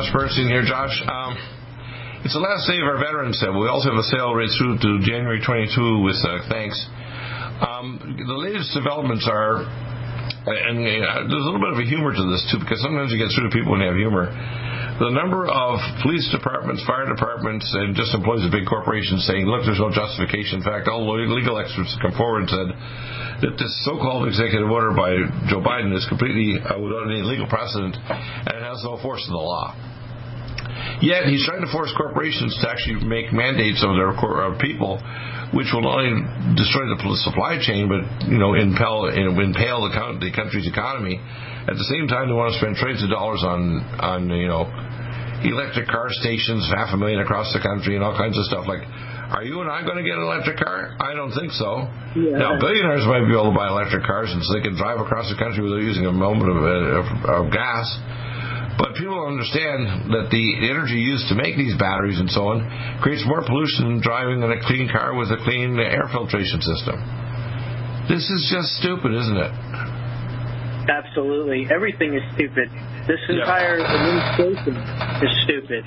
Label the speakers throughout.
Speaker 1: Josh Bernstein here. Josh, um, it's the last day of our Veterans Day. We also have a sale right through to January 22 with uh, thanks. Um, the latest developments are, and uh, there's a little bit of a humor to this too, because sometimes you get through to people when they have humor. The number of police departments, fire departments, and just employees of big corporations saying, look, there's no justification. In fact, all legal experts have come forward and said that this so-called executive order by Joe Biden is completely uh, without any legal precedent and it has no force in the law. Yet he's trying to force corporations to actually make mandates on their uh, people, which will not only destroy the supply chain, but you know impel impale the, the country's economy. At the same time, they want to spend trillions of dollars on on you know electric car stations, half a million across the country, and all kinds of stuff like. Are you and I going to get an electric car? I don't think so. Yeah. Now, billionaires might be able to buy electric cars, and so they can drive across the country without using a moment of, of, of gas. But people don't understand that the energy used to make these batteries and so on creates more pollution than driving in a clean car with a clean air filtration system. This is just stupid, isn't it?
Speaker 2: Absolutely. Everything is stupid. This entire yeah. administration is stupid.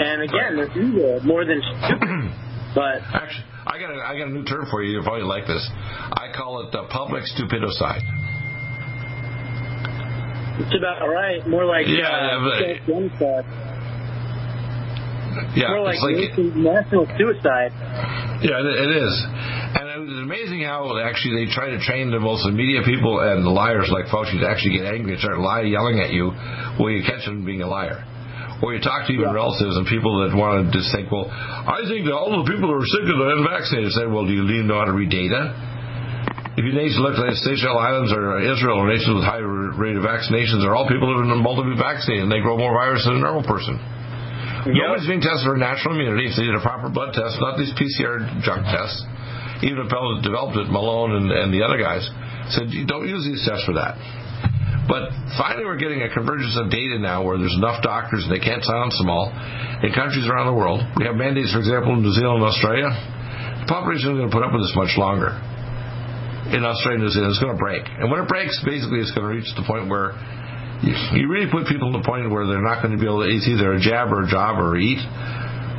Speaker 2: And again, they're evil more than stupid. but
Speaker 1: actually, I got a, I got a new term for you. You'll probably like this. I call it the public stupidocide.
Speaker 2: It's about right. More like
Speaker 1: yeah, uh,
Speaker 2: yeah, genocide.
Speaker 1: Yeah,
Speaker 2: more like,
Speaker 1: like
Speaker 2: national suicide.
Speaker 1: Yeah, it is. And it's amazing how actually they try to train the most media people and the liars like Fauci to actually get angry and start lie, yelling at you while you catch them being a liar. Or you talk to even yeah. relatives and people that want to just think, well, I think that all the people who are sick are unvaccinated. Say, well, do you know how to read data? If you nations look like the Seychelles Islands or Israel or nations with high rate of vaccinations are all people who have been multiply vaccinated and they grow more virus than a normal person. Yep. Nobody's being tested for natural immunity. If they did a proper blood test, not these PCR junk tests. Even the fellow that developed it, Malone and, and the other guys, said don't use these tests for that. But finally, we're getting a convergence of data now where there's enough doctors and they can't silence them all in countries around the world. We have mandates, for example, in New Zealand and Australia. The population isn't going to put up with this much longer in Australia and New Zealand is going to break. And when it breaks, basically it's going to reach the point where you, you really put people in the point where they're not going to be able to eat either a jab or a job or eat.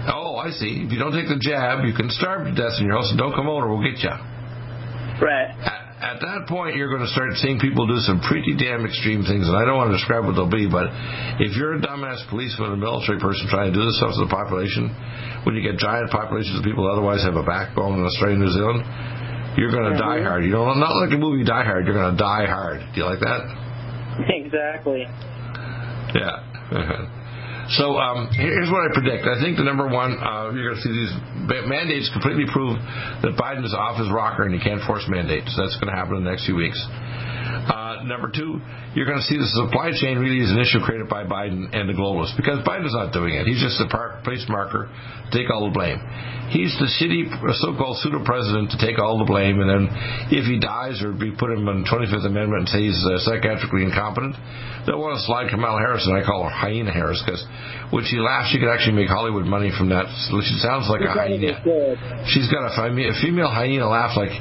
Speaker 1: Oh, I see. If you don't take the jab, you can starve to death in your house and don't come over, we'll get you.
Speaker 2: Right.
Speaker 1: At, at that point, you're going to start seeing people do some pretty damn extreme things, and I don't want to describe what they'll be, but if you're a dumbass policeman or military person trying to do this stuff to the population, when you get giant populations of people that otherwise have a backbone in Australia and New Zealand, you're going to die mm-hmm. hard. You know, not like the movie Die Hard. You're going to die hard. Do you like that?
Speaker 2: Exactly.
Speaker 1: Yeah. So um, here's what I predict. I think the number one, uh, you're going to see these mandates completely prove that Biden is off his rocker and he can't force mandates. That's going to happen in the next few weeks. Uh, number two, you're going to see the supply chain really is an issue created by Biden and the globalists because Biden's not doing it. He's just a place marker take all the blame. He's the shitty so-called pseudo-president to take all the blame, and then if he dies or we put him on 25th Amendment and say he's uh, psychiatrically incompetent, they'll want to slide Kamala Harris, and I call her Hyena Harris because when she laughs, she could actually make Hollywood money from that. She sounds like a hyena. She's got a, a female hyena laugh like,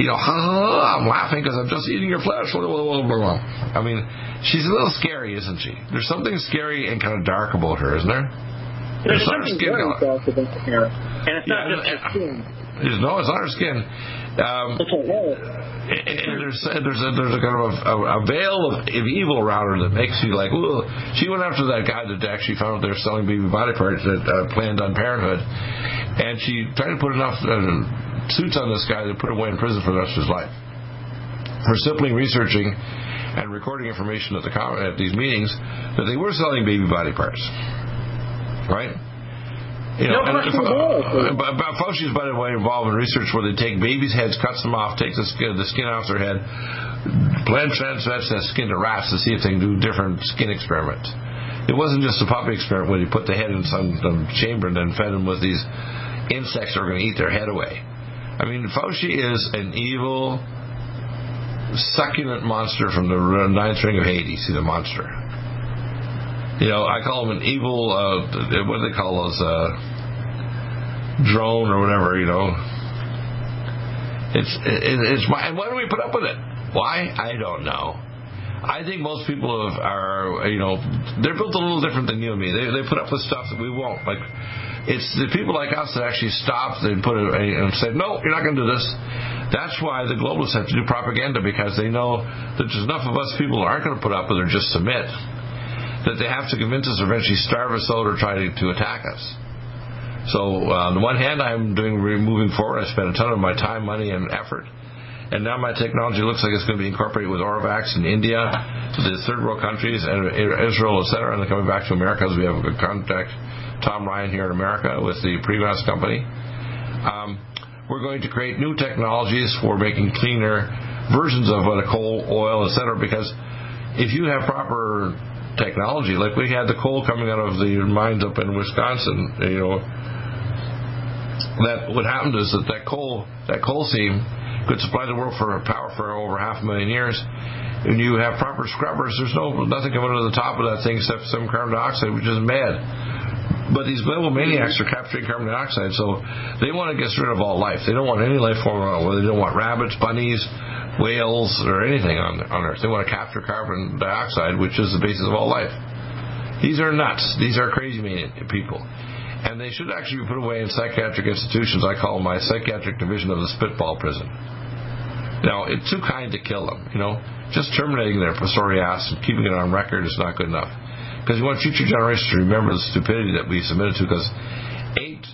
Speaker 1: you know, ha, ha, ha I'm laughing because I'm just eating your flesh. I mean, she's a little scary, isn't she? There's something scary and kind of dark about her, isn't there?
Speaker 2: There's very dark about her. And it's not yeah, just her skin.
Speaker 1: no, it's not her skin. Um,
Speaker 2: it's hair.
Speaker 1: There's there's a, there's a kind of a, a veil of, of evil around her that makes you like, ooh. She went after that guy that actually found out they were selling baby body parts that uh, planned on Parenthood, and she tried to put enough uh, suits on this guy to put him away in prison for the rest of his life. For simply researching and recording information at the at these meetings that they were selling baby body parts right?
Speaker 2: You know, no question
Speaker 1: uh, but, but Fauci's, by the way, involved in research where they take babies' heads, cuts them off, takes the skin, the skin off their head, plant transfers that skin to rats to see if they can do different skin experiments. It wasn't just a puppy experiment when you put the head in some, some chamber and then fed them with these insects that are going to eat their head away. I mean, Fauci is an evil, succulent monster from the ninth ring of Hades. He's a monster. You know, I call him an evil, uh, what do they call those, uh, drone or whatever, you know. It's, it, it's my, and why do we put up with it? Why? I don't know. I think most people have, are, you know, they're built a little different than you and me. They, they put up with stuff that we won't. Like, it's the people like us that actually stopped and put it and said, no, you're not going to do this. That's why the globalists have to do propaganda because they know that there's enough of us people aren't going to put up with it or just submit that they have to convince us or eventually starve us out or try to, to attack us. So uh, on the one hand, I'm doing moving forward. I spent a ton of my time, money, and effort. And now my technology looks like it's going to be incorporated with Oravax in India, to the third world countries, and Israel, et cetera, and then coming back to America as we have a good contact, Tom Ryan here in America with the Premas company. Um, we're going to create new technologies for making cleaner versions of a coal, oil, et cetera, because if you have proper technology. Like we had the coal coming out of the mines up in Wisconsin, you know. That what happened is that that coal that coal seam could supply the world for power for over half a million years. And you have proper scrubbers, there's no nothing coming out of the top of that thing except some carbon dioxide, which is bad. But these global maniacs are capturing carbon dioxide, so they want to get rid of all life. They don't want any life form at all. They don't want rabbits, bunnies, whales, or anything on, on Earth. They want to capture carbon dioxide, which is the basis of all life. These are nuts. These are crazy people. And they should actually be put away in psychiatric institutions. I call my psychiatric division of the spitball prison. Now, it's too kind to kill them, you know. Just terminating their sorry ass and keeping it on record is not good enough. Because you want future generations to remember the stupidity that we submitted to. Because eight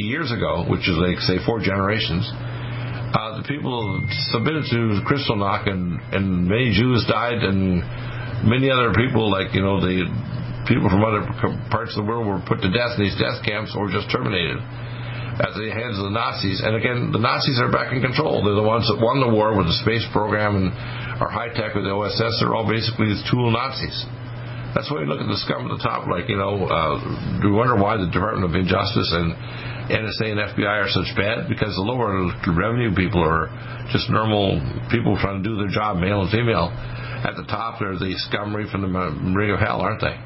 Speaker 1: years ago, which is like, say, four generations, uh, the people submitted to Kristallnacht, and, and many Jews died, and many other people, like, you know, the people from other parts of the world were put to death in these death camps or just terminated at the hands of the Nazis. And again, the Nazis are back in control. They're the ones that won the war with the space program and are high tech with the OSS. They're all basically tool Nazis. That's why you look at the scum at the top, like, you know, uh, do you wonder why the Department of Injustice and NSA and FBI are such bad because the lower revenue people are just normal people trying to do their job, male and female. At the top, they're the scummery from the ring of hell, aren't they?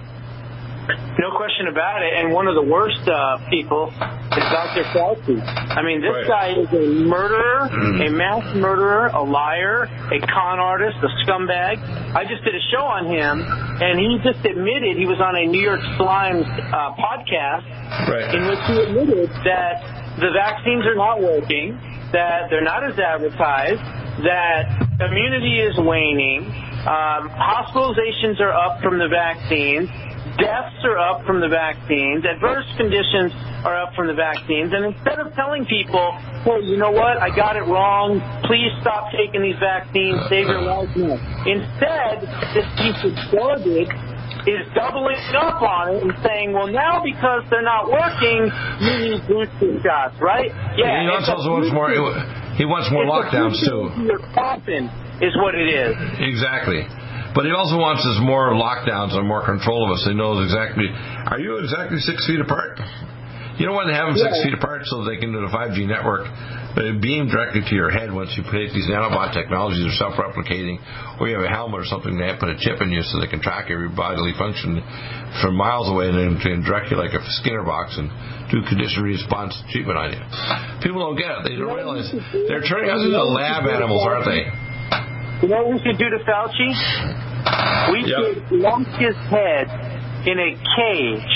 Speaker 2: No question about it. And one of the worst uh, people is Dr. Fauci. I mean, this right. guy is a murderer, mm-hmm. a mass murderer, a liar, a con artist, a scumbag. I just did a show on him, and he just admitted he was on a New York Slimes uh, podcast
Speaker 1: right.
Speaker 2: in which he admitted that the vaccines are not working, that they're not as advertised, that immunity is waning, um, hospitalizations are up from the vaccines, Deaths are up from the vaccines. Adverse conditions are up from the vaccines. And instead of telling people, hey, you know what, I got it wrong, please stop taking these vaccines, save your life. No. Instead, this piece of garbage is doubling up on it and saying, well, now because they're not working, you need booster shots, right?
Speaker 1: Yeah. He also wants more. He wants more lockdowns too.
Speaker 2: Your coffin is what it is.
Speaker 1: Exactly. But he also wants us more lockdowns and more control of us. He knows exactly. Are you exactly six feet apart? You don't want to have them six feet apart so they can do the 5G network. They beam directly to your head once you put these nanobot technologies are self-replicating, or you have a helmet or something. They put a chip in you so they can track every bodily function from miles away and then direct you like a Skinner box and do condition response treatment on you. People don't get it. They don't realize they're turning us into lab animals, aren't they?
Speaker 2: You know what we should do to Fauci? We yep. should lock his head in a cage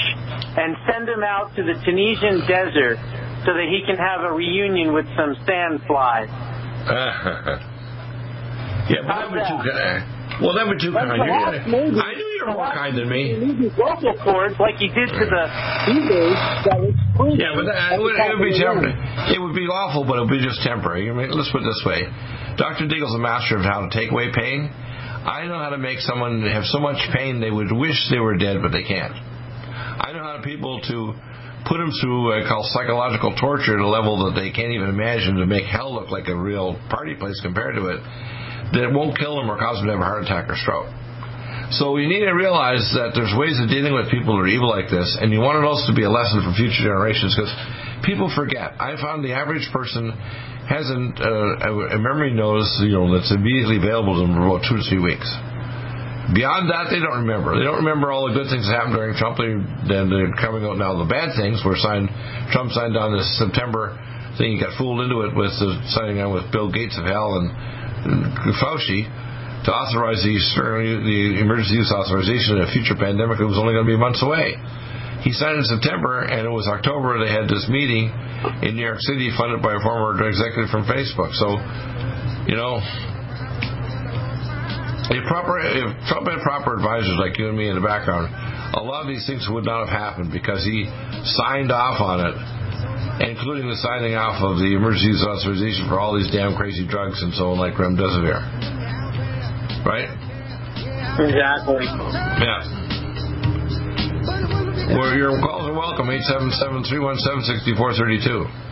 Speaker 2: and send him out to the Tunisian desert so that he can have a reunion with some sandflies.
Speaker 1: yeah, that would kind. Well, that would too kind. I knew you were more kind than me.
Speaker 2: Vocal cords like you did to the Beatles. That was
Speaker 1: yeah, but that, it, would, it would be temporary. It would be awful, but it would be just temporary. I mean, let's put it this way: Dr. Deagle's a master of how to take away pain. I know how to make someone have so much pain they would wish they were dead, but they can't. I know how to people to put them through what I call psychological torture at a level that they can't even imagine to make hell look like a real party place compared to it, that won't kill them or cause them to have a heart attack or stroke. So you need to realize that there's ways of dealing with people who are evil like this, and you want it also to be a lesson for future generations because people forget. I found the average person hasn't uh, a memory knows you know that's immediately available to them for about two to three weeks. Beyond that, they don't remember. They don't remember all the good things that happened during Trump. Then they're coming out now. The bad things were signed. Trump signed on this September thing. He got fooled into it with the, signing on with Bill Gates of hell and Fauci to authorize the, the emergency use authorization in a future pandemic that was only going to be months away. He signed in September, and it was October. They had this meeting in New York City, funded by a former executive from Facebook. So, you know, if proper, if Trump had proper advisors like you and me in the background, a lot of these things would not have happened because he signed off on it, including the signing off of the emergency use authorization for all these damn crazy drugs and so on, like remdesivir. Right?
Speaker 2: Exactly.
Speaker 1: Yeah. Well, your calls are welcome. 877 317 6432.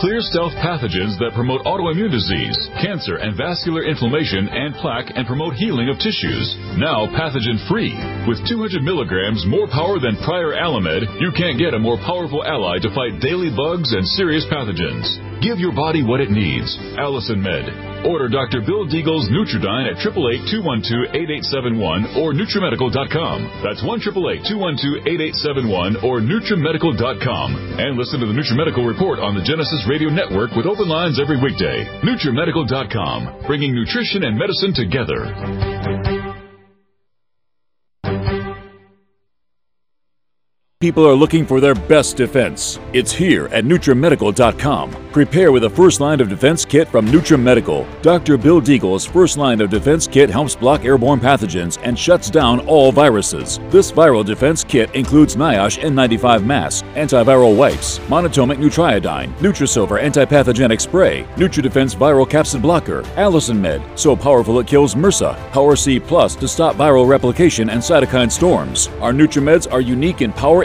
Speaker 3: Clear stealth pathogens that promote autoimmune disease, cancer and vascular inflammation and plaque and promote healing of tissues. Now pathogen free. With 200 milligrams more power than prior Alamed, you can't get a more powerful ally to fight daily bugs and serious pathogens. Give your body what it needs. Allicin Med. Order Dr. Bill Deagle's Nutriodine at 888-212-8871 or NutriMedical.com. That's 1-888-212-8871 or NutriMedical.com. And listen to the NutriMedical Report on the Genesis Radio Network with open lines every weekday. NutriMedical.com, bringing nutrition and medicine together.
Speaker 4: People are looking for their best defense. It's here at NutriMedical.com. Prepare with a first line of defense kit from NutriMedical. Dr. Bill Deagle's first line of defense kit helps block airborne pathogens and shuts down all viruses. This viral defense kit includes NIOSH N95 mask, antiviral wipes, monatomic Nutriodine, Nutrisilver antipathogenic spray, NutriDefense viral capsid blocker, Allicin Med, so powerful it kills MRSA, Power C Plus to stop viral replication and cytokine storms. Our NutriMeds are unique in power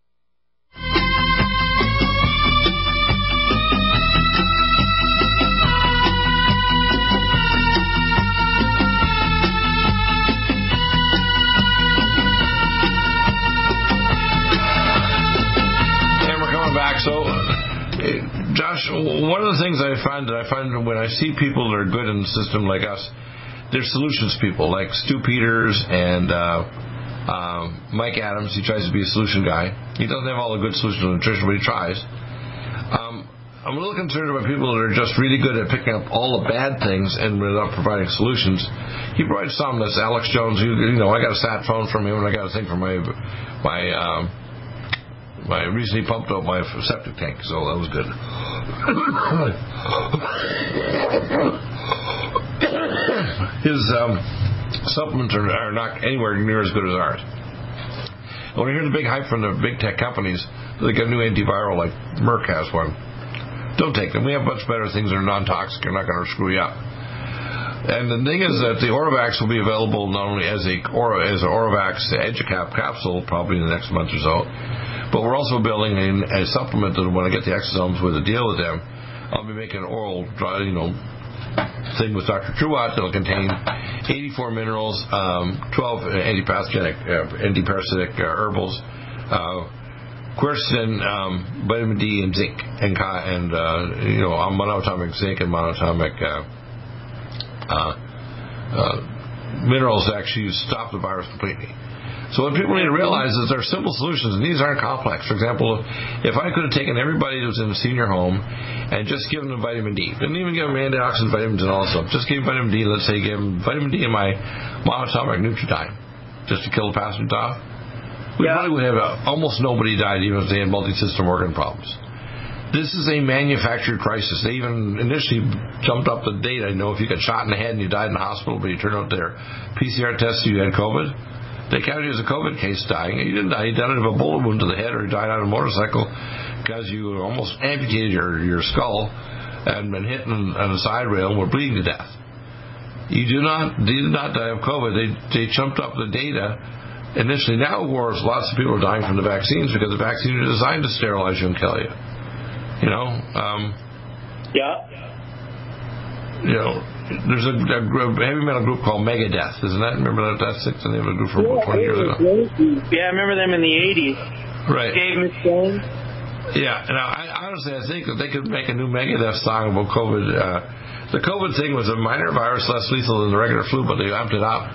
Speaker 1: Things I find that I find when I see people that are good in the system like us, they're solutions people like Stu Peters and uh, uh, Mike Adams. He tries to be a solution guy. He doesn't have all the good solutions on nutrition, but he tries. Um, I'm a little concerned about people that are just really good at picking up all the bad things and without providing solutions. He provides some. That's Alex Jones. You, you know, I got a sat phone from him, and I got a thing from my my. Um, I recently pumped up my septic tank, so that was good. His um, supplements are, are not anywhere near as good as ours. When I hear the big hype from the big tech companies, they got a new antiviral like Merck has one. Don't take them. We have much better things that are non-toxic. They're not going to screw you up. And the thing is that the Oravax will be available not only as a as an Oravax EduCap capsule probably in the next month or so, but we're also building in a supplement that when I get the exosomes with a deal with them, I'll be making an oral, dry, you know, thing with Dr. Truott that'll contain 84 minerals, um, 12 antipathogenic, uh, antiparasitic uh, herbals, uh, quercetin, um, vitamin D, and zinc, and and uh, you know monatomic zinc and monatomic uh, uh, uh, minerals actually stop the virus completely. So what people need to realize is there are simple solutions, and these aren't complex. For example, if I could have taken everybody that was in a senior home and just given them vitamin D, didn't even give them antioxidant vitamins and all stuff, just gave them vitamin D, let's say give them vitamin D in my monatomic Nutriodine, just to kill the pathogens off, we yeah. probably would have a, almost nobody died even if they had multi-system organ problems. This is a manufactured crisis. They even initially jumped up the date. I know if you got shot in the head and you died in the hospital, but you turned out their PCR test you had COVID, they counted you as a COVID case dying. You didn't die. You died of a bullet wound to the head or you died on a motorcycle because you almost amputated your, your skull and been hit on, a side rail and were bleeding to death. You do not, did not die of COVID. They, they chumped up the data initially. Now, of course, lots of people are dying from the vaccines because the vaccines are designed to sterilize you and kill you. You know? Um,
Speaker 2: yeah.
Speaker 1: You know, there's a, a, heavy metal group called Megadeth, isn't that? Remember that? That's the name of a group from yeah, 20 years ago.
Speaker 2: Yeah, I remember them in the 80s.
Speaker 1: Right.
Speaker 2: Dave Mustaine.
Speaker 1: Yeah, now I, honestly, I think that they could make a new Megadeth song about COVID. Uh, the COVID thing was a minor virus, less lethal than the regular flu, but they it up.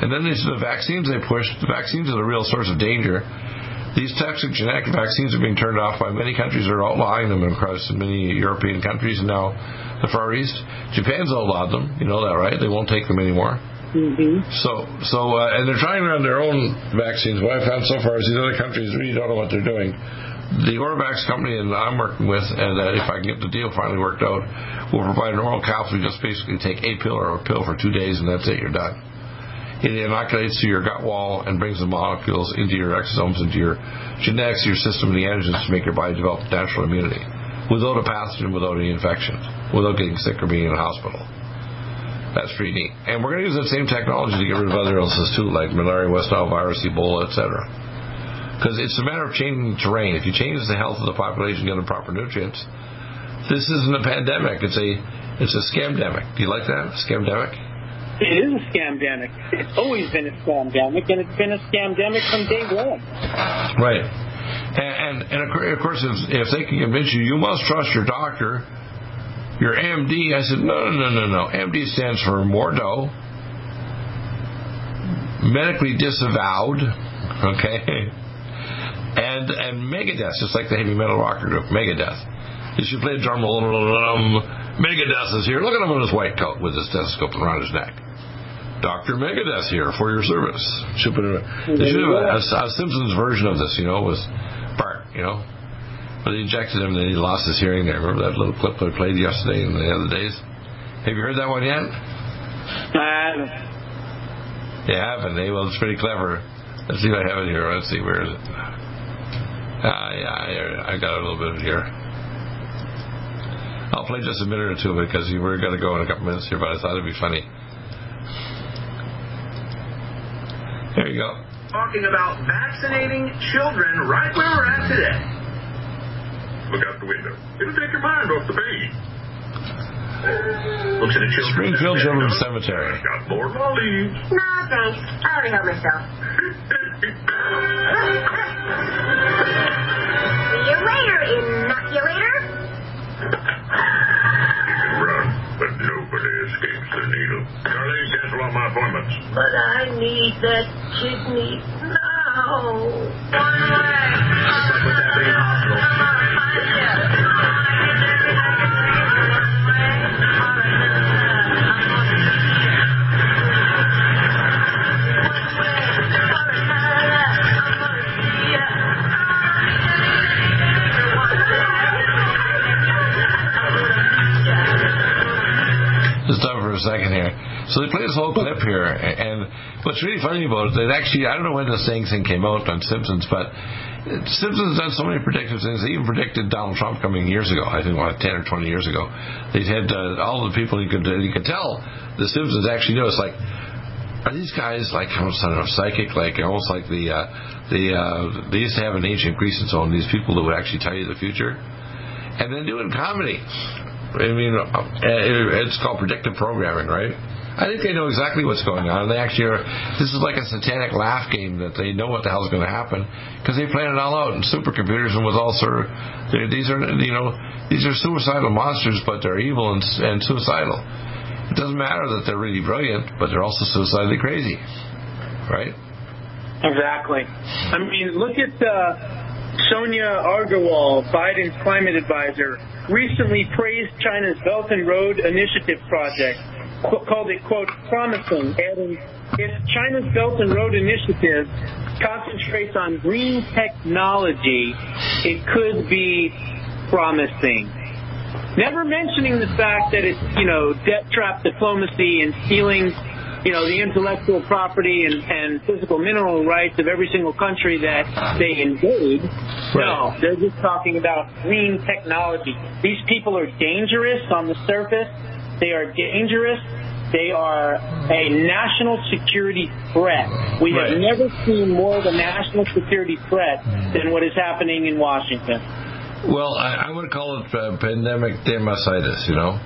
Speaker 1: And then these the vaccines they pushed. The vaccines are the real source of danger. These toxic genetic vaccines are being turned off by many countries that are outlawing them across many European countries and now the Far East. Japan's outlawed them. You know that, right? They won't take them anymore.
Speaker 2: Mm-hmm.
Speaker 1: So, so, uh, and they're trying to around their own vaccines. What I've found so far is these other countries really don't know what they're doing. The Oravax company that I'm working with, and uh, if I can get the deal finally worked out, will provide an oral capsule. You just basically take a pill or a pill for two days, and that's it. You're done. It inoculates your gut wall and brings the molecules into your exosomes, into your genetics, your system, and the antigens to make your body develop natural immunity without a pathogen, without any infections, without getting sick or being in a hospital. That's pretty neat. And we're going to use that same technology to get rid of other illnesses too, like malaria, West Nile virus, Ebola, etc. Because it's a matter of changing the terrain. If you change the health of the population, get them proper nutrients, this isn't a pandemic. It's a it's a scamdemic. Do you like that? Scamdemic?
Speaker 2: It is a scamdemic. It's always been a scamdemic, and it's been a scamdemic from day one.
Speaker 1: Right. And, and, and of course, if, if they can convince you, you must trust your doctor, your MD. I said, no, no, no, no. No. MD stands for Mordo, medically disavowed, okay? And and Megadeth, just like the heavy metal rocker group, Megadeth. You should play a drum roll. Megadeth is here. Look at him in his white coat with his stethoscope around his neck. Dr. Megadeth here for your service. Should put a, they should have a, a, a, Simpsons version of this, you know, with Bart, you know. But they injected him and he lost his hearing there. Remember that little clip that I played yesterday and the other days? Have you heard that one yet?
Speaker 2: I haven't.
Speaker 1: You haven't, eh? Well, it's pretty clever. Let's see if I have it here. Let's see, where is it? Ah, yeah, I got a little bit of it here. I'll play just a minute or two of it because we're going to go in a couple minutes here, but I thought it'd be funny. There you go.
Speaker 5: Talking about vaccinating children right where we're at today. Look out the window. It'll take your mind off the pain. Looks at a children's
Speaker 1: Springfield Children's Cemetery.
Speaker 5: Got more lollies.
Speaker 6: No, thanks. I already helped myself. See you later, inoculator.
Speaker 5: But nobody escapes the needle. Charlie, cancel all my appointments.
Speaker 6: But I need that kidney now. One
Speaker 1: So they play this whole clip here, and what's really funny about it, that actually, I don't know when the saying thing came out on Simpsons, but Simpsons done so many predictive things. They even predicted Donald Trump coming years ago. I think what ten or twenty years ago. They had uh, all the people you could uh, you could tell the Simpsons actually know. It's like are these guys like almost I know psychic, like almost like the uh, the uh, they used to have an ancient Greece and so on. These people that would actually tell you the future, and then doing comedy. I mean, uh, it's called predictive programming, right? I think they know exactly what's going on. They actually are. This is like a satanic laugh game that they know what the hell's going to happen because they plan it all out in supercomputers and with all sort of. These are you know these are suicidal monsters, but they're evil and, and suicidal. It doesn't matter that they're really brilliant, but they're also suicidally crazy, right?
Speaker 2: Exactly. I mean, look at uh, Sonia Aggarwal, Biden's climate advisor, recently praised China's Belt and Road Initiative project called it, quote, promising, adding, if China's Belt and Road Initiative concentrates on green technology, it could be promising. Never mentioning the fact that it's, you know, debt trap diplomacy and stealing, you know, the intellectual property and, and physical mineral rights of every single country that they invade. Right. No, they're just talking about green technology. These people are dangerous on the surface they are dangerous. They are a national security threat. We right. have never seen more of a national security threat than what is happening in Washington.
Speaker 1: Well, I, I would call it uh, pandemic demasitis, you know.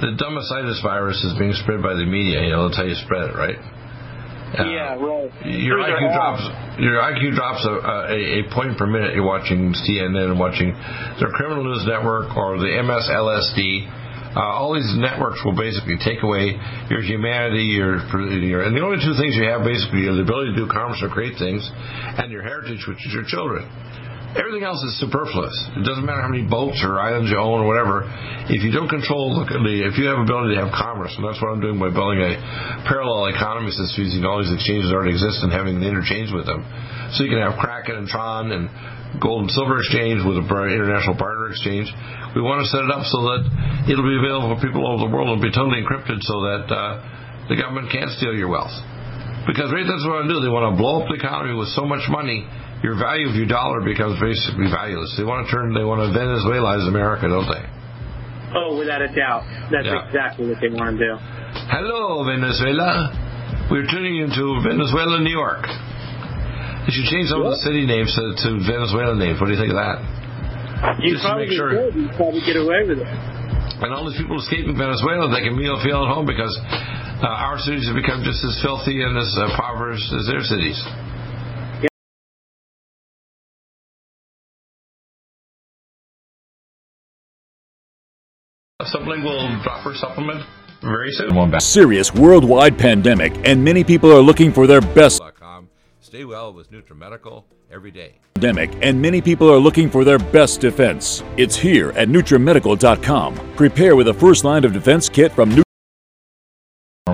Speaker 1: The demasitis virus is being spread by the media, you know, that's how you spread it, right?
Speaker 2: Uh, yeah, right.
Speaker 1: Your IQ drops. Your IQ drops a, a, a point per minute. You're watching CNN and watching the Criminal News Network or the MSLSD uh, all these networks will basically take away your humanity, your, your, and the only two things you have basically are the ability to do commerce or create things, and your heritage, which is your children. Everything else is superfluous. It doesn't matter how many boats or islands you own or whatever. If you don't control, the, if you have ability to have commerce, and that's what I'm doing by building a parallel economy system using all these exchanges that already exist and having the interchange with them. So you can have Kraken and Tron and gold and silver exchange with an international barter exchange. We want to set it up so that it'll be available for people all over the world and be totally encrypted so that uh, the government can't steal your wealth. Because right, that's what to do. They want to blow up the economy with so much money, your value of your dollar becomes basically valueless. They want to turn, they want to Venezuelaize America, don't they?
Speaker 2: Oh, without a doubt. That's yeah. exactly what they want to do.
Speaker 1: Hello, Venezuela. We're tuning into Venezuela, New York. You should change some of the city names to, to Venezuelan names. What do you think of that?
Speaker 2: You Just probably sure. could. You probably get away with it.
Speaker 1: And all these people escaping Venezuela, they can feel, feel at home because uh, our cities have become just as filthy and as uh, impoverished as their cities. Sublingual dropper supplement very soon.
Speaker 3: Serious worldwide pandemic, and many people are looking for their best.
Speaker 1: Stay well with NutriMedical every day.
Speaker 3: Pandemic, and many people are looking for their best defense. It's here at NutriMedical.com. Prepare with a first line of defense kit from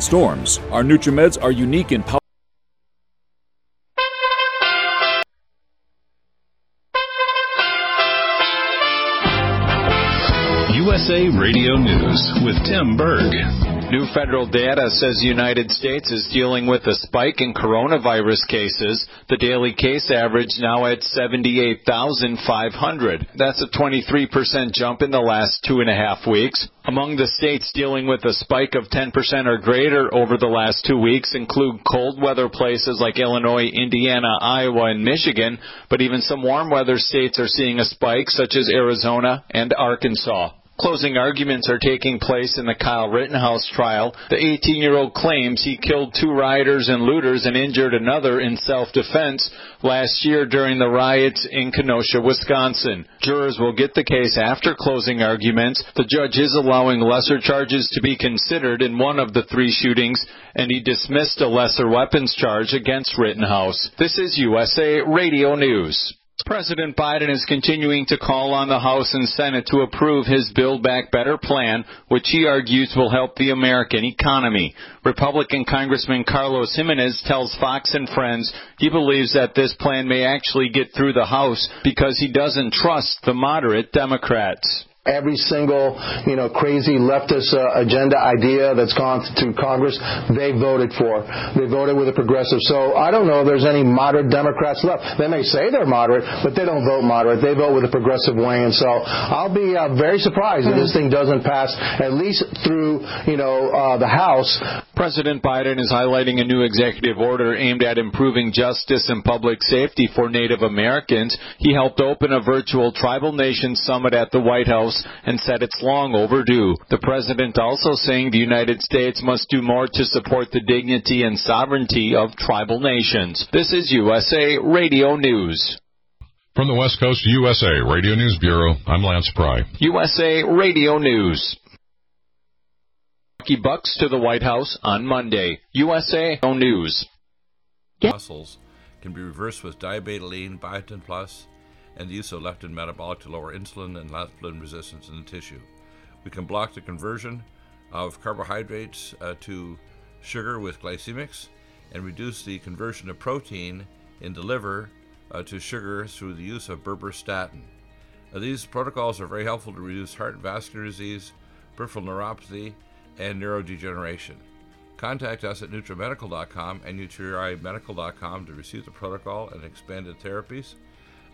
Speaker 3: storms. Our NutriMeds are unique in power.
Speaker 7: USA Radio News with Tim Berg.
Speaker 8: New federal data says the United States is dealing with a spike in coronavirus cases. The daily case average now at 78,500. That's a 23% jump in the last two and a half weeks. Among the states dealing with a spike of 10% or greater over the last two weeks include cold weather places like Illinois, Indiana, Iowa, and Michigan, but even some warm weather states are seeing a spike, such as Arizona and Arkansas. Closing arguments are taking place in the Kyle Rittenhouse trial. The 18 year old claims he killed two rioters and looters and injured another in self defense last year during the riots in Kenosha, Wisconsin. Jurors will get the case after closing arguments. The judge is allowing lesser charges to be considered in one of the three shootings, and he dismissed a lesser weapons charge against Rittenhouse. This is USA Radio News. President Biden is continuing to call on the House and Senate to approve his Build Back Better plan, which he argues will help the American economy. Republican Congressman Carlos Gimenez tells Fox and Friends he believes that this plan may actually get through the House because he doesn't trust the moderate Democrats
Speaker 9: every single, you know, crazy leftist uh, agenda idea that's gone to Congress, they voted for. They voted with a progressive. So I don't know if there's any moderate Democrats left. They may say they're moderate, but they don't vote moderate. They vote with a progressive wing. And so I'll be uh, very surprised if this thing doesn't pass, at least through, you know, uh, the House.
Speaker 8: President Biden is highlighting a new executive order aimed at improving justice and public safety for Native Americans. He helped open a virtual Tribal Nations Summit at the White House and said it's long overdue. The president also saying the United States must do more to support the dignity and sovereignty of tribal nations. This is USA Radio News.
Speaker 10: From the West Coast USA Radio News Bureau, I'm Lance Pry.
Speaker 8: USA Radio News. Bucks to the White House on Monday. USA News.
Speaker 1: Muscles can be reversed with diabetoline, biotin plus, and the use of leptin metabolic to lower insulin and leptin resistance in the tissue. We can block the conversion of carbohydrates uh, to sugar with glycemics and reduce the conversion of protein in the liver uh, to sugar through the use of berberstatin. Uh, these protocols are very helpful to reduce heart and vascular disease, peripheral neuropathy, and neurodegeneration. Contact us at NutriMedical.com and NutriMedical.com to receive the protocol and expanded therapies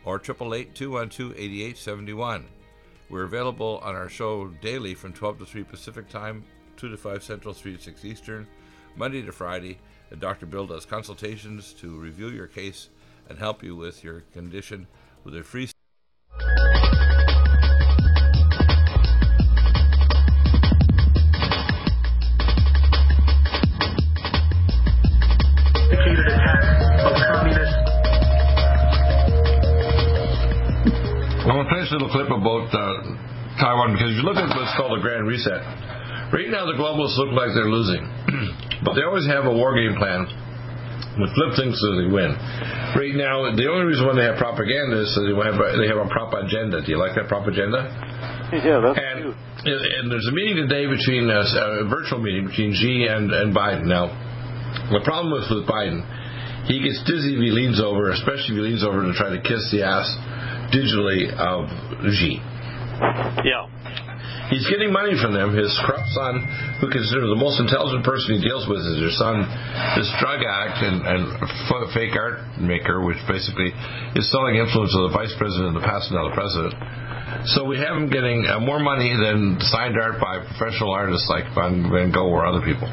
Speaker 1: or 888-212-8871. We're available on our show daily from 12 to 3 Pacific Time, 2 to 5 Central, 3 to 6 Eastern, Monday to Friday. And Dr. Bill does consultations to review your case and help you with your condition with a free little clip about uh, Taiwan because if you look at what's called a grand reset, right now the globalists look like they're losing, but they always have a war game plan with flip things so they win. Right now, the only reason why they have propaganda is so they have a, they have a prop agenda. Do you like that propaganda?
Speaker 11: Yeah, that's
Speaker 1: and, and there's a meeting today between uh, a virtual meeting between Xi and, and Biden. Now, the problem with, with Biden, he gets dizzy if he leans over, especially if he leans over to try to kiss the ass digitally of Xi.
Speaker 11: Yeah.
Speaker 1: He's getting money from them. His corrupt son, who considers the most intelligent person he deals with is his son, this drug addict and, and fake art maker, which basically is selling influence of the vice president and the past now the president. So we have him getting uh, more money than signed art by professional artists like Van, Van Gogh or other people.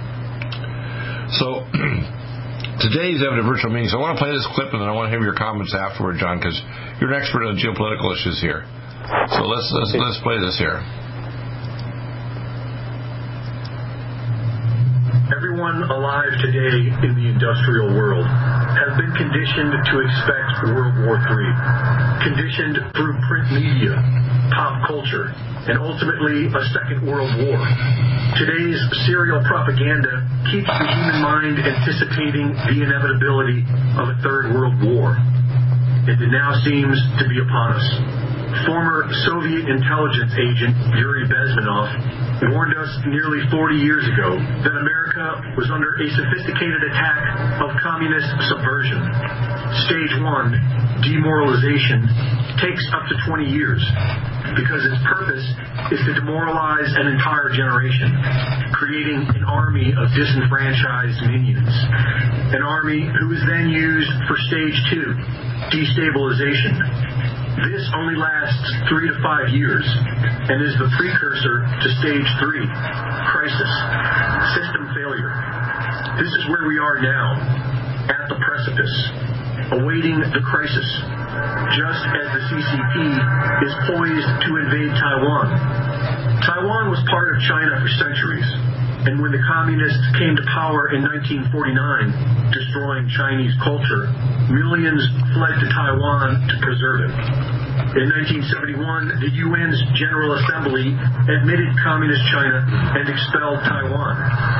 Speaker 1: So today he's having a virtual meeting. So I want to play this clip and then I want to hear your comments afterward, John, because you're an expert on geopolitical issues here. So let's let's, let's play this here.
Speaker 12: Everyone alive today in the industrial world has been conditioned to expect World War III, conditioned through print media, pop culture, and ultimately a Second World War. Today's serial propaganda keeps the human mind anticipating the inevitability of a Third World War. And it now seems to be upon us former Soviet intelligence agent Yuri Bezmenov warned us nearly 40 years ago that America was under a sophisticated attack of communist subversion. Stage one, demoralization, takes up to 20 years because its purpose is to demoralize an entire generation, creating an army of disenfranchised minions. An army who is then used for stage two, destabilization this only lasts three to five years and is the precursor to stage three, crisis, system failure. This is where we are now, at the precipice, awaiting the crisis, just as the CCP is poised to invade Taiwan. Taiwan was part of China for centuries, and when the communists came to power in 1949, destroying Chinese culture, millions fled to Taiwan to preserve it. In 1971, the UN's General Assembly admitted Communist China and expelled Taiwan,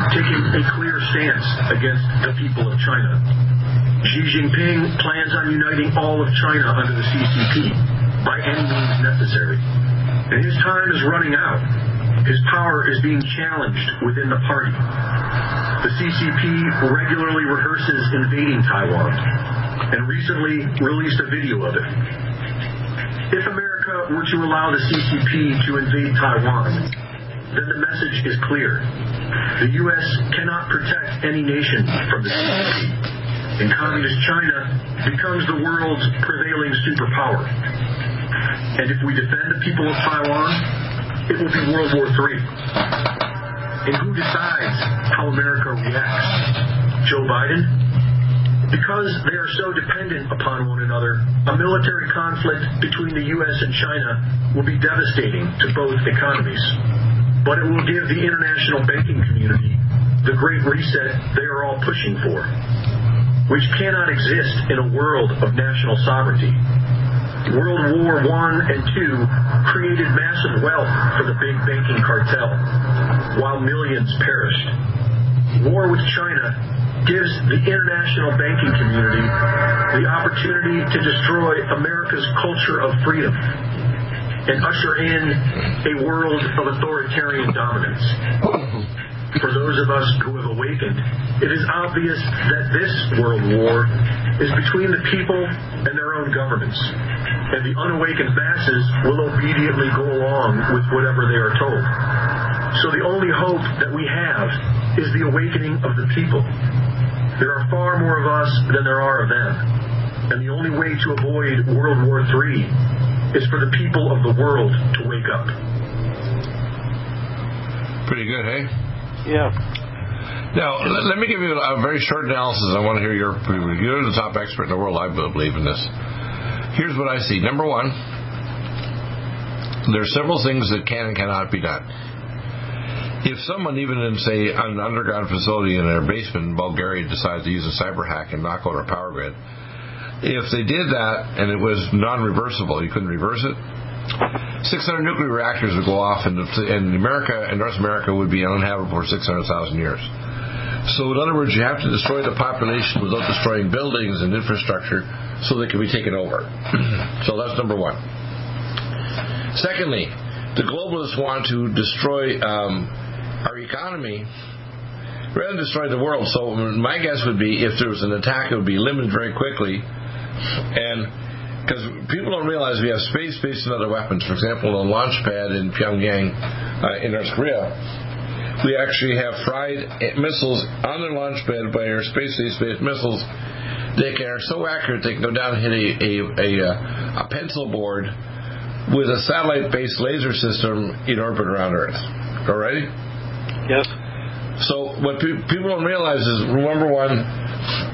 Speaker 12: taking a clear stance against the people of China. Xi Jinping plans on uniting all of China under the CCP by any means necessary. And his time is running out. His power is being challenged within the party. The CCP regularly rehearses invading Taiwan and recently released a video of it. If America were to allow the CCP to invade Taiwan, then the message is clear. The U.S. cannot protect any nation from the CCP and communist China becomes the world's prevailing superpower. And if we defend the people of Taiwan, it will be World War III. And who decides how America reacts? Joe Biden? Because they are so dependent upon one another, a military conflict between the U.S. and China will be devastating to both economies. But it will give the international banking community the great reset they are all pushing for which cannot exist in a world of national sovereignty. World War I and II created massive wealth for the big banking cartel, while millions perished. War with China gives the international banking community the opportunity to destroy America's culture of freedom and usher in a world of authoritarian dominance. For those of us who awakened, it is obvious that this world war is between the people and their own governments, and the unawakened masses will obediently go along with whatever they are told. So the only hope that we have is the awakening of the people. There are far more of us than there are of them, and the only way to avoid World War III is for the people of the world to wake up.
Speaker 1: Pretty good, hey?
Speaker 11: Yeah.
Speaker 1: Now, let, me give you a very short analysis. I want to hear your You're the top expert in the world. I believe in this. Here's what I see. Number one, there are several things that can and cannot be done. If someone, even in, say, an underground facility in their basement in Bulgaria, decides to use a cyber hack and knock out our power grid, if they did that and it was non reversible, you couldn't reverse it, 600 nuclear reactors would go off, and, and America and North America would be uninhabitable for 600,000 years. So, in other words, you have to destroy the population without destroying buildings and infrastructure so they can be taken over. so, that's number one. Secondly, the globalists want to destroy um, our economy rather than destroy the world. So, my guess would be if there was an attack, it would be limited very quickly. And because people don't realize we have space-based and other weapons. For example, a launch pad in Pyongyang, uh, in North Korea, we actually have fried missiles on their launch pad by our space-based missiles. They can, are so accurate they can go down and hit a, a, a, uh, a pencil board with a satellite-based laser system in orbit around Earth. Alrighty?
Speaker 11: Yes.
Speaker 1: So what pe- people don't realize is, number one,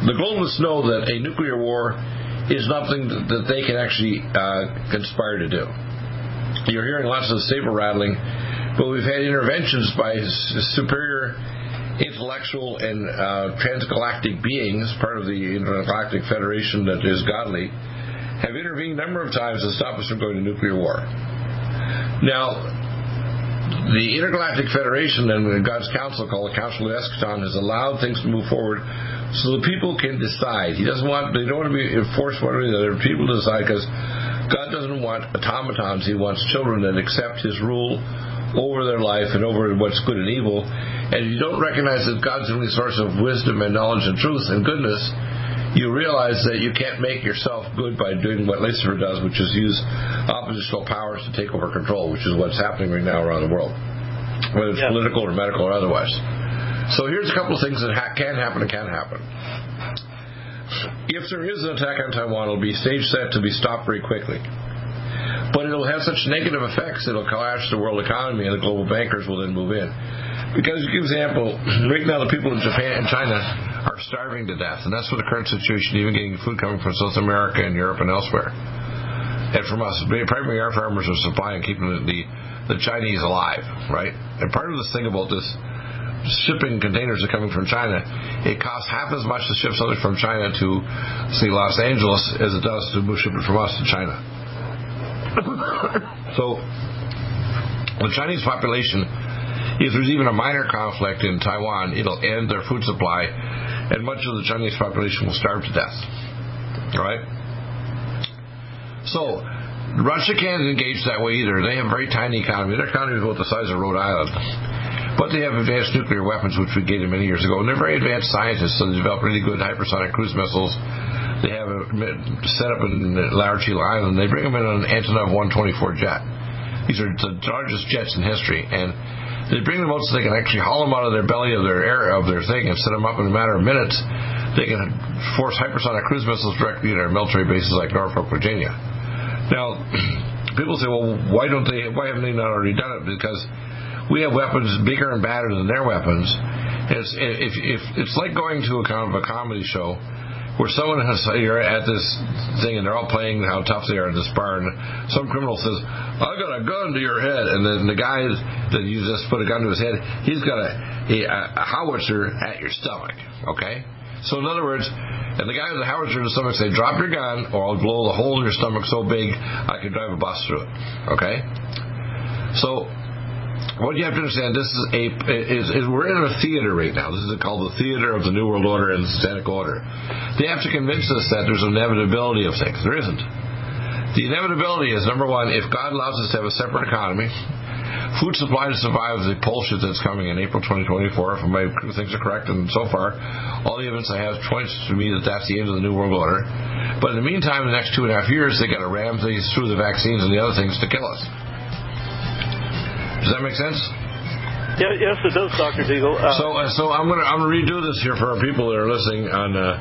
Speaker 1: the globalists know that a nuclear war is nothing that they can actually uh, conspire to do. You're hearing lots of saber rattling, but we've had interventions by superior intellectual and uh, transgalactic beings, part of the Intergalactic Federation that is godly, have intervened a number of times to stop us from going to nuclear war. Now, the Intergalactic Federation and God's Council, called the Council of Eschaton, has allowed things to move forward so the people can decide. He doesn't want they don't want to be enforced one way or the other. People decide because God doesn't want automatons. He wants children that accept His rule over their life and over what's good and evil. And you don't recognize that God's the only source of wisdom and knowledge and truth and goodness, you realize that you can't make yourself good by doing what Lucifer does, which is use oppositional powers to take over control, which is what's happening right now around the world, whether it's yeah. political or medical or otherwise. So here's a couple of things that ha- can happen and can happen. If there is an attack on Taiwan, it'll be stage set to be stopped very quickly. But it'll have such negative effects, it'll crash the world economy, and the global bankers will then move in. Because, for example, right now the people in Japan and China are starving to death, and that's what the current situation, even getting food coming from South America and Europe and elsewhere. And from us, primarily our farmers are supplying, keeping the the Chinese alive, right? And part of this thing about this shipping containers are coming from China, it costs half as much to ship something from China to, say, Los Angeles as it does to ship it from us to China. So, the Chinese population, if there's even a minor conflict in Taiwan, it'll end their food supply, and much of the Chinese population will starve to death. All right? So, Russia can't engage that way either. They have a very tiny economy. Their economy is about the size of Rhode Island. But they have advanced nuclear weapons, which we gave them many years ago. And they're very advanced scientists, so they develop really good hypersonic cruise missiles. They have a set up in Hill Island. They bring them in on an Antonov 124 jet. These are the largest jets in history. And they bring them out so they can actually haul them out of their belly of their air of their thing and set them up in a matter of minutes. They can force hypersonic cruise missiles directly at our military bases like Norfolk, Virginia. Now, people say, well, why don't they? Why haven't they not already done it? Because we have weapons bigger and badder than their weapons. It's if, if it's like going to a kind of a comedy show where someone has you're at this thing and they're all playing how tough they are in this bar, and some criminal says, "I got a gun to your head," and then the guy that you just put a gun to his head, he's got a, a, a howitzer at your stomach. Okay. So in other words, and the guy with the howitzer in his stomach say, "Drop your gun, or I'll blow the hole in your stomach so big I can drive a bus through it." Okay. So what you have to understand, this is a is, is we're in a theater right now. This is called the theater of the New World Order and the Satanic Order. They have to convince us that there's an inevitability of things. There isn't. The inevitability is number one, if God allows us to have a separate economy, food supply to survive the bullshit that's coming in April 2024, if my things are correct, and so far, all the evidence I have points to me that that's the end of the New World Order. But in the meantime, the next two and a half years, they got to ram these through the vaccines and the other things to kill us. Does that make sense?
Speaker 11: Yeah, yes, it does, Doctor Deagle. Uh,
Speaker 1: so, uh, so I'm gonna I'm gonna redo this here for our people that are listening. On uh,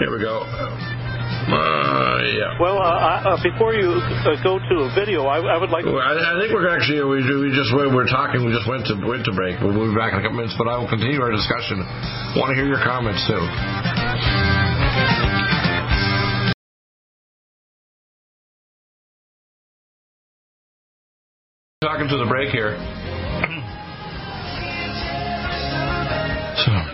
Speaker 1: here we go. Uh, yeah.
Speaker 11: Well, uh, uh, before you uh, go to a video, I, I would like.
Speaker 1: Well, I, I, think we're actually we we just we're talking. We just went to went to break. We'll be back in a couple minutes, but I will continue our discussion. Want to hear your comments too. Talking to the break here.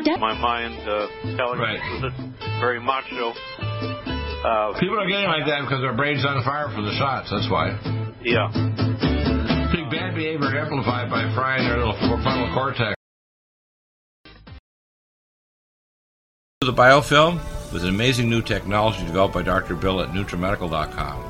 Speaker 11: so. My mind uh, telling
Speaker 1: right.
Speaker 11: me that it's very macho. Uh,
Speaker 1: People are getting like that because their brain's on fire from the shots. That's why.
Speaker 11: Yeah.
Speaker 1: Big bad behavior amplified by frying their little frontal cortex. The biofilm was an amazing new technology developed by Dr. Bill at NutriMedical.com.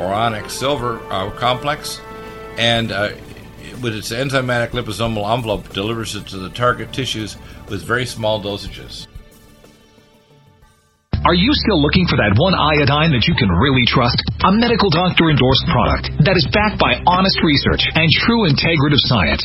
Speaker 1: or silver uh, complex, and uh, with its enzymatic liposomal envelope, delivers it to the target tissues with very small dosages.
Speaker 7: Are you still looking for that one iodine that you can really trust? A medical doctor endorsed product that is backed by honest research and true integrative science?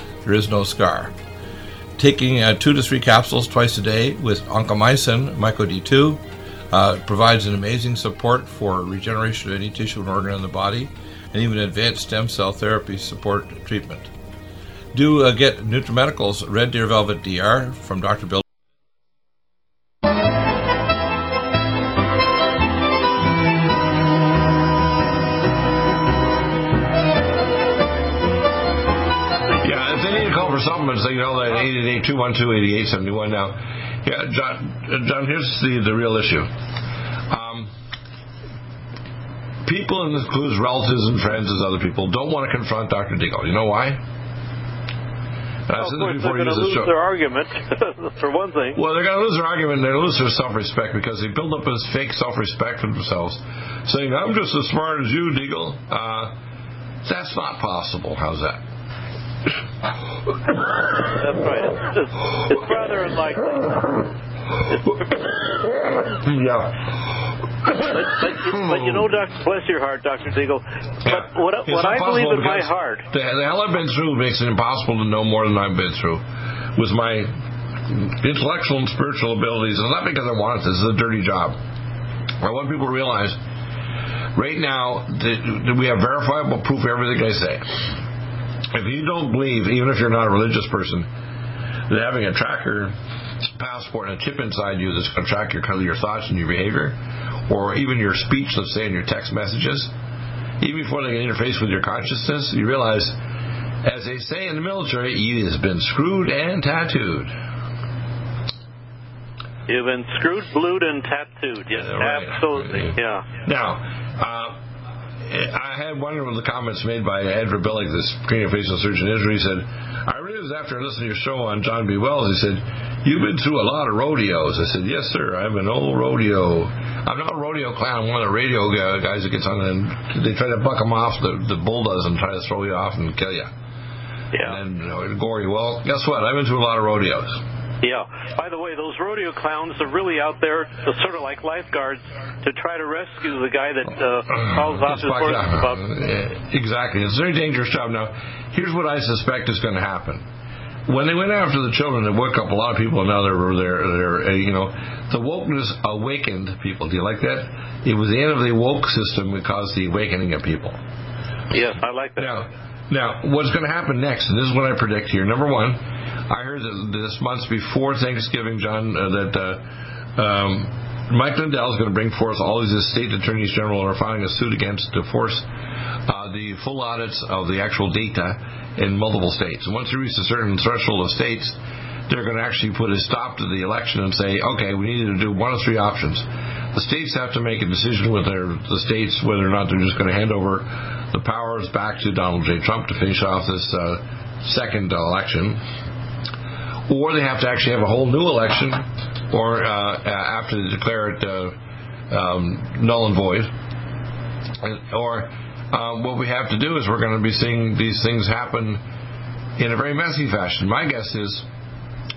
Speaker 1: there is no scar. Taking uh, two to three capsules twice a day with oncomycin, myco D2, uh, provides an amazing support for regeneration of any tissue and organ in the body, and even advanced stem cell therapy support treatment. Do uh, get NutriMedical's Red Deer Velvet DR from Dr. Bill. 888-212-8871 now. Yeah, John, John here's the, the real issue. Um, people, and this includes relatives and friends as other people, don't want to confront Dr. Deagle. You know why?
Speaker 11: Well, of course, they're going to lose their argument, for one thing.
Speaker 1: Well, they're going to lose their argument. They're going to lose their self-respect because they build up this fake self-respect for themselves, saying, "I'm just as smart as you, Deagle." Uh, that's not possible. How's that?
Speaker 11: That's right. It's, it's, it's rather unlikely.
Speaker 1: yeah.
Speaker 11: But, but, but, you know, Doctor, bless your heart, Doctor Deagle. But what, what I believe in my heart,
Speaker 1: The, the hell I've been through makes it impossible to know more than I've been through. With my intellectual and spiritual abilities, and not because I want it, this is a dirty job. I want people to realize right now that we have verifiable proof of everything I say. If you don't believe, even if you're not a religious person, that having a tracker passport and a chip inside you that's going to track your your thoughts and your behavior, or even your speech, let's say, in your text messages, even before they can interface with your consciousness, you realize, as they say in the military, you has been screwed and tattooed.
Speaker 11: you've been screwed, blued, and tattooed. Yes,
Speaker 1: right.
Speaker 11: absolutely. Yeah.
Speaker 1: Now, uh, I had one of the comments made by Edward Billig, this craniofacial surgeon in Israel. He said, I realized after listening to your show on John B. Wells, he said, You've been through a lot of rodeos. I said, Yes, sir. I'm an old rodeo. I'm not a rodeo clown. I'm one of the radio guys that gets on and they try to buck them off. The, the bull does and try to throw you off and kill you.
Speaker 11: Yeah.
Speaker 1: And you know, gory. Well, guess what? I've been through a lot of rodeos.
Speaker 11: Yeah. By the way, those rodeo clowns are really out there, sort of like lifeguards, to try to rescue the guy that uh, falls off his horse.
Speaker 1: Uh, Exactly. It's a very dangerous job. Now, here's what I suspect is going to happen. When they went after the children, it woke up a lot of people. Now they're, they're, they're uh, you know, the wokeness awakened people. Do you like that? It was the end of the woke system that caused the awakening of people.
Speaker 11: Yes, I like that.
Speaker 1: Now, now, what's going to happen next? And this is what I predict here. Number one, I heard that this month before Thanksgiving, John, uh, that uh, um, Mike Lindell is going to bring forth all these state attorneys general are filing a suit against to force uh, the full audits of the actual data in multiple states. And once you reach a certain threshold of states, they're going to actually put a stop to the election and say, okay, we need to do one of three options. The states have to make a decision with their the states whether or not they're just going to hand over the powers back to Donald J. Trump to finish off this uh, second election, or they have to actually have a whole new election, or uh, uh, after they declare it uh, um, null and void, or um, what we have to do is we're going to be seeing these things happen in a very messy fashion. My guess is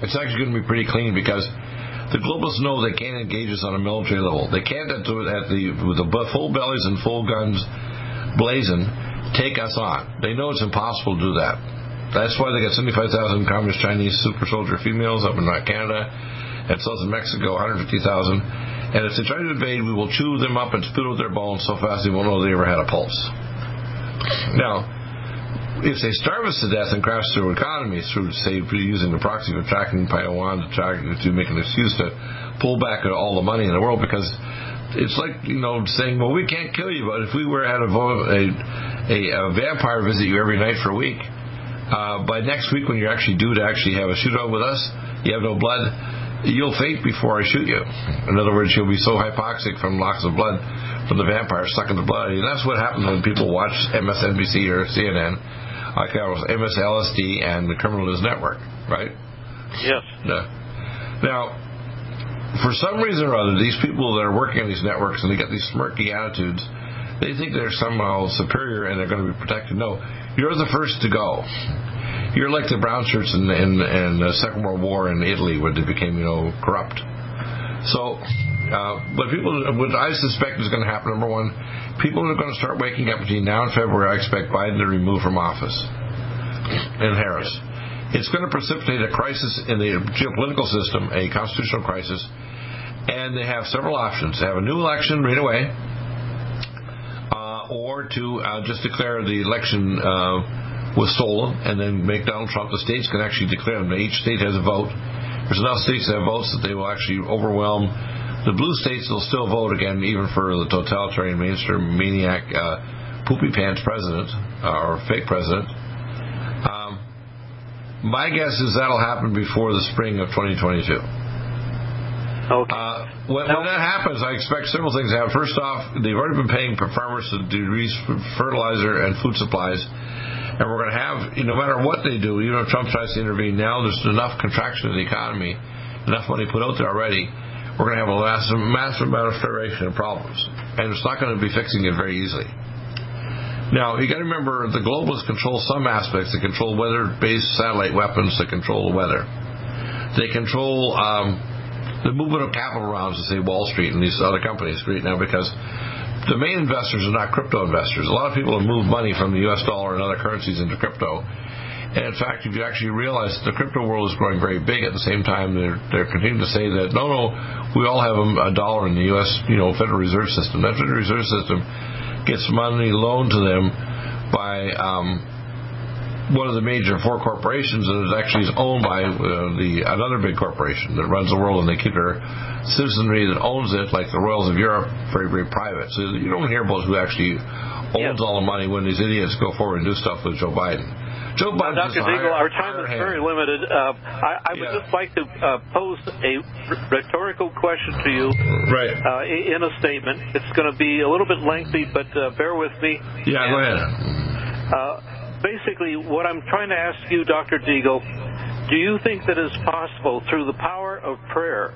Speaker 1: it's actually going to be pretty clean because the globalists know they can't engage us on a military level. They can't do it at the with the full bellies and full guns blazing take us on. They know it's impossible to do that. That's why they got 75,000 communist Chinese super soldier females up in Canada and south in Mexico, 150,000. And if they try to invade, we will chew them up and spit out their bones so fast they won't know they ever had a pulse. Now, if they starve us to death and crash their economy through, say, using the proxy of tracking Taiwan to, to make an excuse to pull back all the money in the world, because it's like you know saying, well, we can't kill you, but if we were had a, a, a vampire visit you every night for a week, uh, by next week when you're actually due to actually have a shootout with us, you have no blood, you'll faint before I shoot you. In other words, you'll be so hypoxic from loss of blood from the vampire stuck in the blood. And that's what happens when people watch MSNBC or CNN. I call it MSLSD and the Criminal News Network, right?
Speaker 11: Yes.
Speaker 1: Now, for some reason or other, these people that are working on these networks and they get these smirky attitudes, they think they're somehow superior and they're going to be protected. No, you're the first to go. You're like the brown shirts in, in, in the Second World War in Italy where they became, you know, corrupt. So, uh, but people, what I suspect is going to happen, number one, people are going to start waking up between now and February. I expect Biden to remove from office and Harris it's going to precipitate a crisis in the geopolitical system, a constitutional crisis, and they have several options. They have a new election right away, or to uh, just declare the election uh, was stolen and then make Donald Trump. The states can actually declare them. Each state has a vote. There's enough states that have votes that they will actually overwhelm. The blue states will still vote again, even for the totalitarian mainstream maniac, uh, poopy pants president uh, or fake president. My guess is that'll happen before the spring of 2022.
Speaker 11: Okay.
Speaker 1: Uh, when, when, that happens, I expect several things to happen. First off, they've already been paying farmers to decrease fertilizer and food supplies. And we're going to have, no matter what they do, even if Trump tries to intervene now, there's enough contraction in the economy, enough money put out there already. We're going to have a massive, massive amount of federation and problems. And it's not going to be fixing it very easily. Now, you got to remember the globalists control some aspects. They control weather-based satellite weapons that control the weather. They control um, the movement of capital around, to say Wall Street and these other companies right now because the main investors are not crypto investors. A lot of people have moved money from the U.S. dollar and other currencies into crypto. And in fact, if you actually realize the crypto world is growing very big, at the same time they're they're continuing to say that no, no, we all have a dollar in the U.S. you know Federal Reserve System. That Federal Reserve System gets money loaned to them by um, one of the major four corporations, and it actually is owned by uh, the another big corporation that runs the world, and they keep their citizenry that owns it, like the royals of Europe, very very private. So you don't hear about who actually owns all the money when these idiots go forward and do stuff with Joe Biden. Joe Biden.
Speaker 11: Dr. Deagle, our time is very limited. Uh, I, I, would yeah. just like to uh, pose a rhetorical question to you.
Speaker 1: Right.
Speaker 11: Uh, in a statement. It's going to be a little bit lengthy, but uh, bear with me.
Speaker 1: Yeah,
Speaker 11: and,
Speaker 1: go ahead.
Speaker 11: Uh, basically, what I'm trying to ask you, Dr. Deagle, do you think that it's possible through the power of prayer,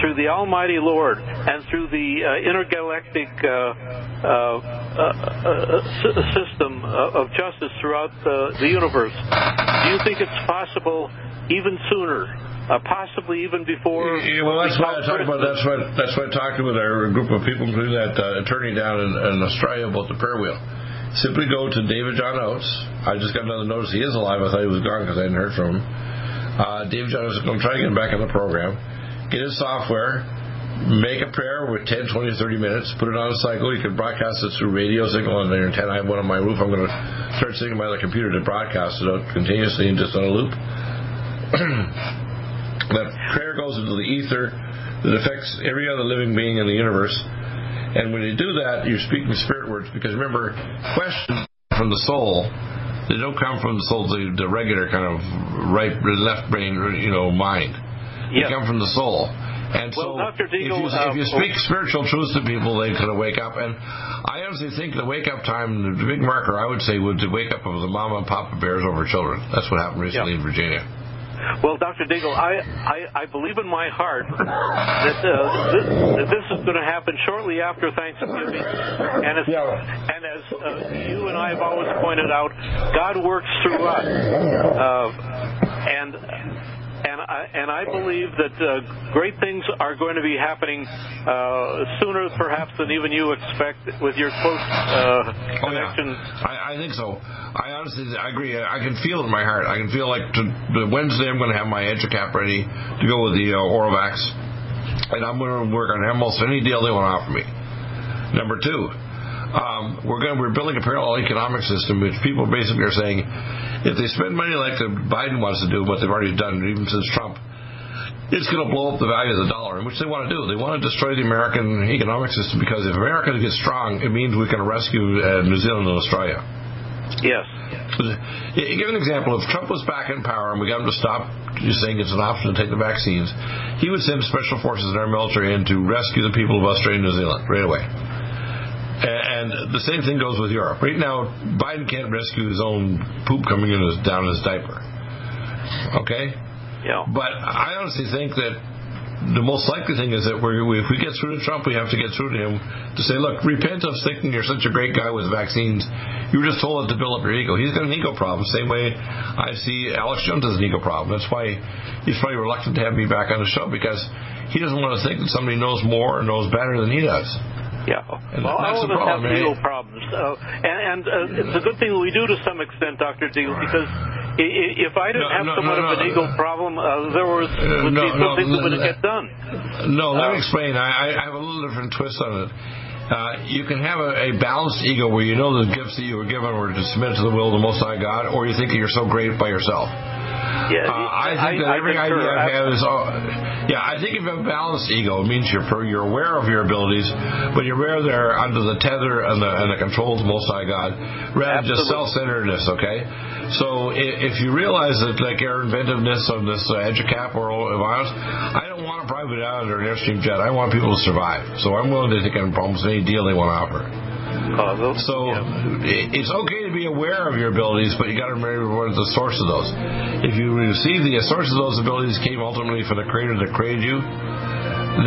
Speaker 11: through the Almighty Lord, and through the uh, intergalactic uh, uh, uh, system of justice throughout the, the universe. Do you think it's possible even sooner? Uh, possibly even before.
Speaker 1: Yeah, well, that's why I talked about. That's why. That's why I talked with our group of people, including that uh, attorney down in, in, Australia, about the prayer wheel. Simply go to David John Oates. I just got another notice he is alive. I thought he was gone because I hadn't heard from him. Uh, David John Oates is going to try to get him back on the program. Get his software make a prayer with 10, 20, 30 minutes, put it on a cycle. You can broadcast it through radio signal on your antenna. I have one on my roof. I'm going to start sitting by the computer to broadcast it out continuously and just on a loop. that prayer goes into the ether that affects every other living being in the universe. And when you do that, you're speaking spirit words because remember, questions from the soul they don't come from the soul, the, the regular kind of right, left brain, you know, mind. They come from the soul. And
Speaker 11: well,
Speaker 1: so,
Speaker 11: Dr. Deagle,
Speaker 1: if, you, if you
Speaker 11: uh,
Speaker 1: speak spiritual truths to people, they kind of wake up. And I honestly think the wake up time, the big marker, I would say, would the wake up of the mama and papa bears over children. That's what happened recently in Virginia.
Speaker 11: Well, Dr. Deagle, I, I, I believe in my heart that, uh, this, that this is going to happen shortly after Thanksgiving. And as, yeah. and as uh, you and I have always pointed out, God works through us. Uh, and and I, believe that uh, great things are going to be happening uh, sooner, perhaps, than even you expect with your close uh, connection.
Speaker 1: Oh, yeah. I, I think so. I honestly, I agree. I can feel it in my heart. I can feel like to, Wednesday I'm going to have my EduCap ready to go with the uh, Oravax, and I'm going to work on almost any deal they want to offer me. Number two, um, we're going we're building a parallel economic system, which people basically are saying, if they spend money like the Biden wants to do, what they've already done, even since Trump, it's going to blow up the value of the dollar, and which they want to do. They want to destroy the American economic system because if America gets strong, it means we can rescue uh, New Zealand and Australia.
Speaker 11: Yes.
Speaker 1: Give an example. If Trump was back in power and we got him to stop saying it's an option to take the vaccines, he would send special forces in our military in to rescue the people of Australia and New Zealand right away. And the same thing goes with Europe. Right now, Biden can't rescue his own poop coming in his, down his diaper. Okay?
Speaker 11: Yeah.
Speaker 1: But I honestly think that the most likely thing is that we if we get through to Trump, we have to get through to him to say, look, repent of thinking you're such a great guy with vaccines. You were just told it to build up your ego. He's got an ego problem, same way I see Alex Jones has an ego problem. That's why he's probably reluctant to have me back on the show because he doesn't want to think that somebody knows more or knows better than he does.
Speaker 11: Yeah.
Speaker 1: And
Speaker 11: well,
Speaker 1: that's
Speaker 11: all of us
Speaker 1: problem,
Speaker 11: have ego problems, uh, and, and uh, it's a good thing we do to some extent, Doctor Deal, because i- i- if I didn't
Speaker 1: No,
Speaker 11: have
Speaker 1: no,
Speaker 11: somewhat
Speaker 1: no,
Speaker 11: of an
Speaker 1: no.
Speaker 11: ego problem, uh, there was
Speaker 1: Uh,
Speaker 11: would
Speaker 1: no,
Speaker 11: be some
Speaker 1: no,
Speaker 11: things that wouldn't get done.
Speaker 1: No, let
Speaker 11: Uh,
Speaker 1: me explain. I, I have a little different twist on it. Uh, you can have a, a balanced ego where you know the gifts that you were given were to submit to the will of the Most High God, or you think you're so great by yourself.
Speaker 11: Yeah,
Speaker 1: Uh, I think that every
Speaker 11: concur.
Speaker 1: idea I have is, oh, yeah, I think if you have a balanced ego, it means you're you're aware of your abilities, but you're aware they're under the tether and the and the control of the Most High God, rather than just self-centeredness. Okay, so if, if you realize that like our inventiveness of this uh, EduCap or virus, I don't want a private island or an airstream jet. I want people to survive. So I'm willing to take on problems any deal they want to offer. So i- it's okay to be aware of your abilities, but you got to remember where's the source of those. If you receive the source of those abilities came ultimately from the Creator that created you,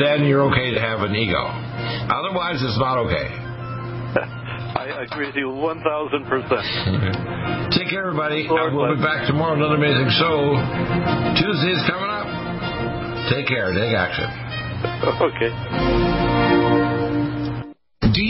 Speaker 1: then you're okay to have an ego. Otherwise, it's not okay.
Speaker 11: I agree with you 1,000%.
Speaker 1: Take care, everybody.
Speaker 11: Lord
Speaker 1: we'll be back tomorrow. With another amazing show. Tuesday's coming up. Take care. Take action.
Speaker 11: Okay.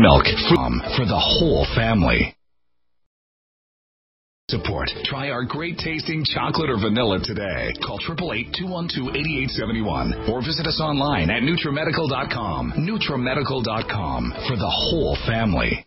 Speaker 7: Milk from um, for the whole family. Support. Try our great tasting chocolate or vanilla today. Call 888-212-8871 or visit us online at NutriMedical.com. NutriMedical.com for the whole family.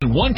Speaker 3: One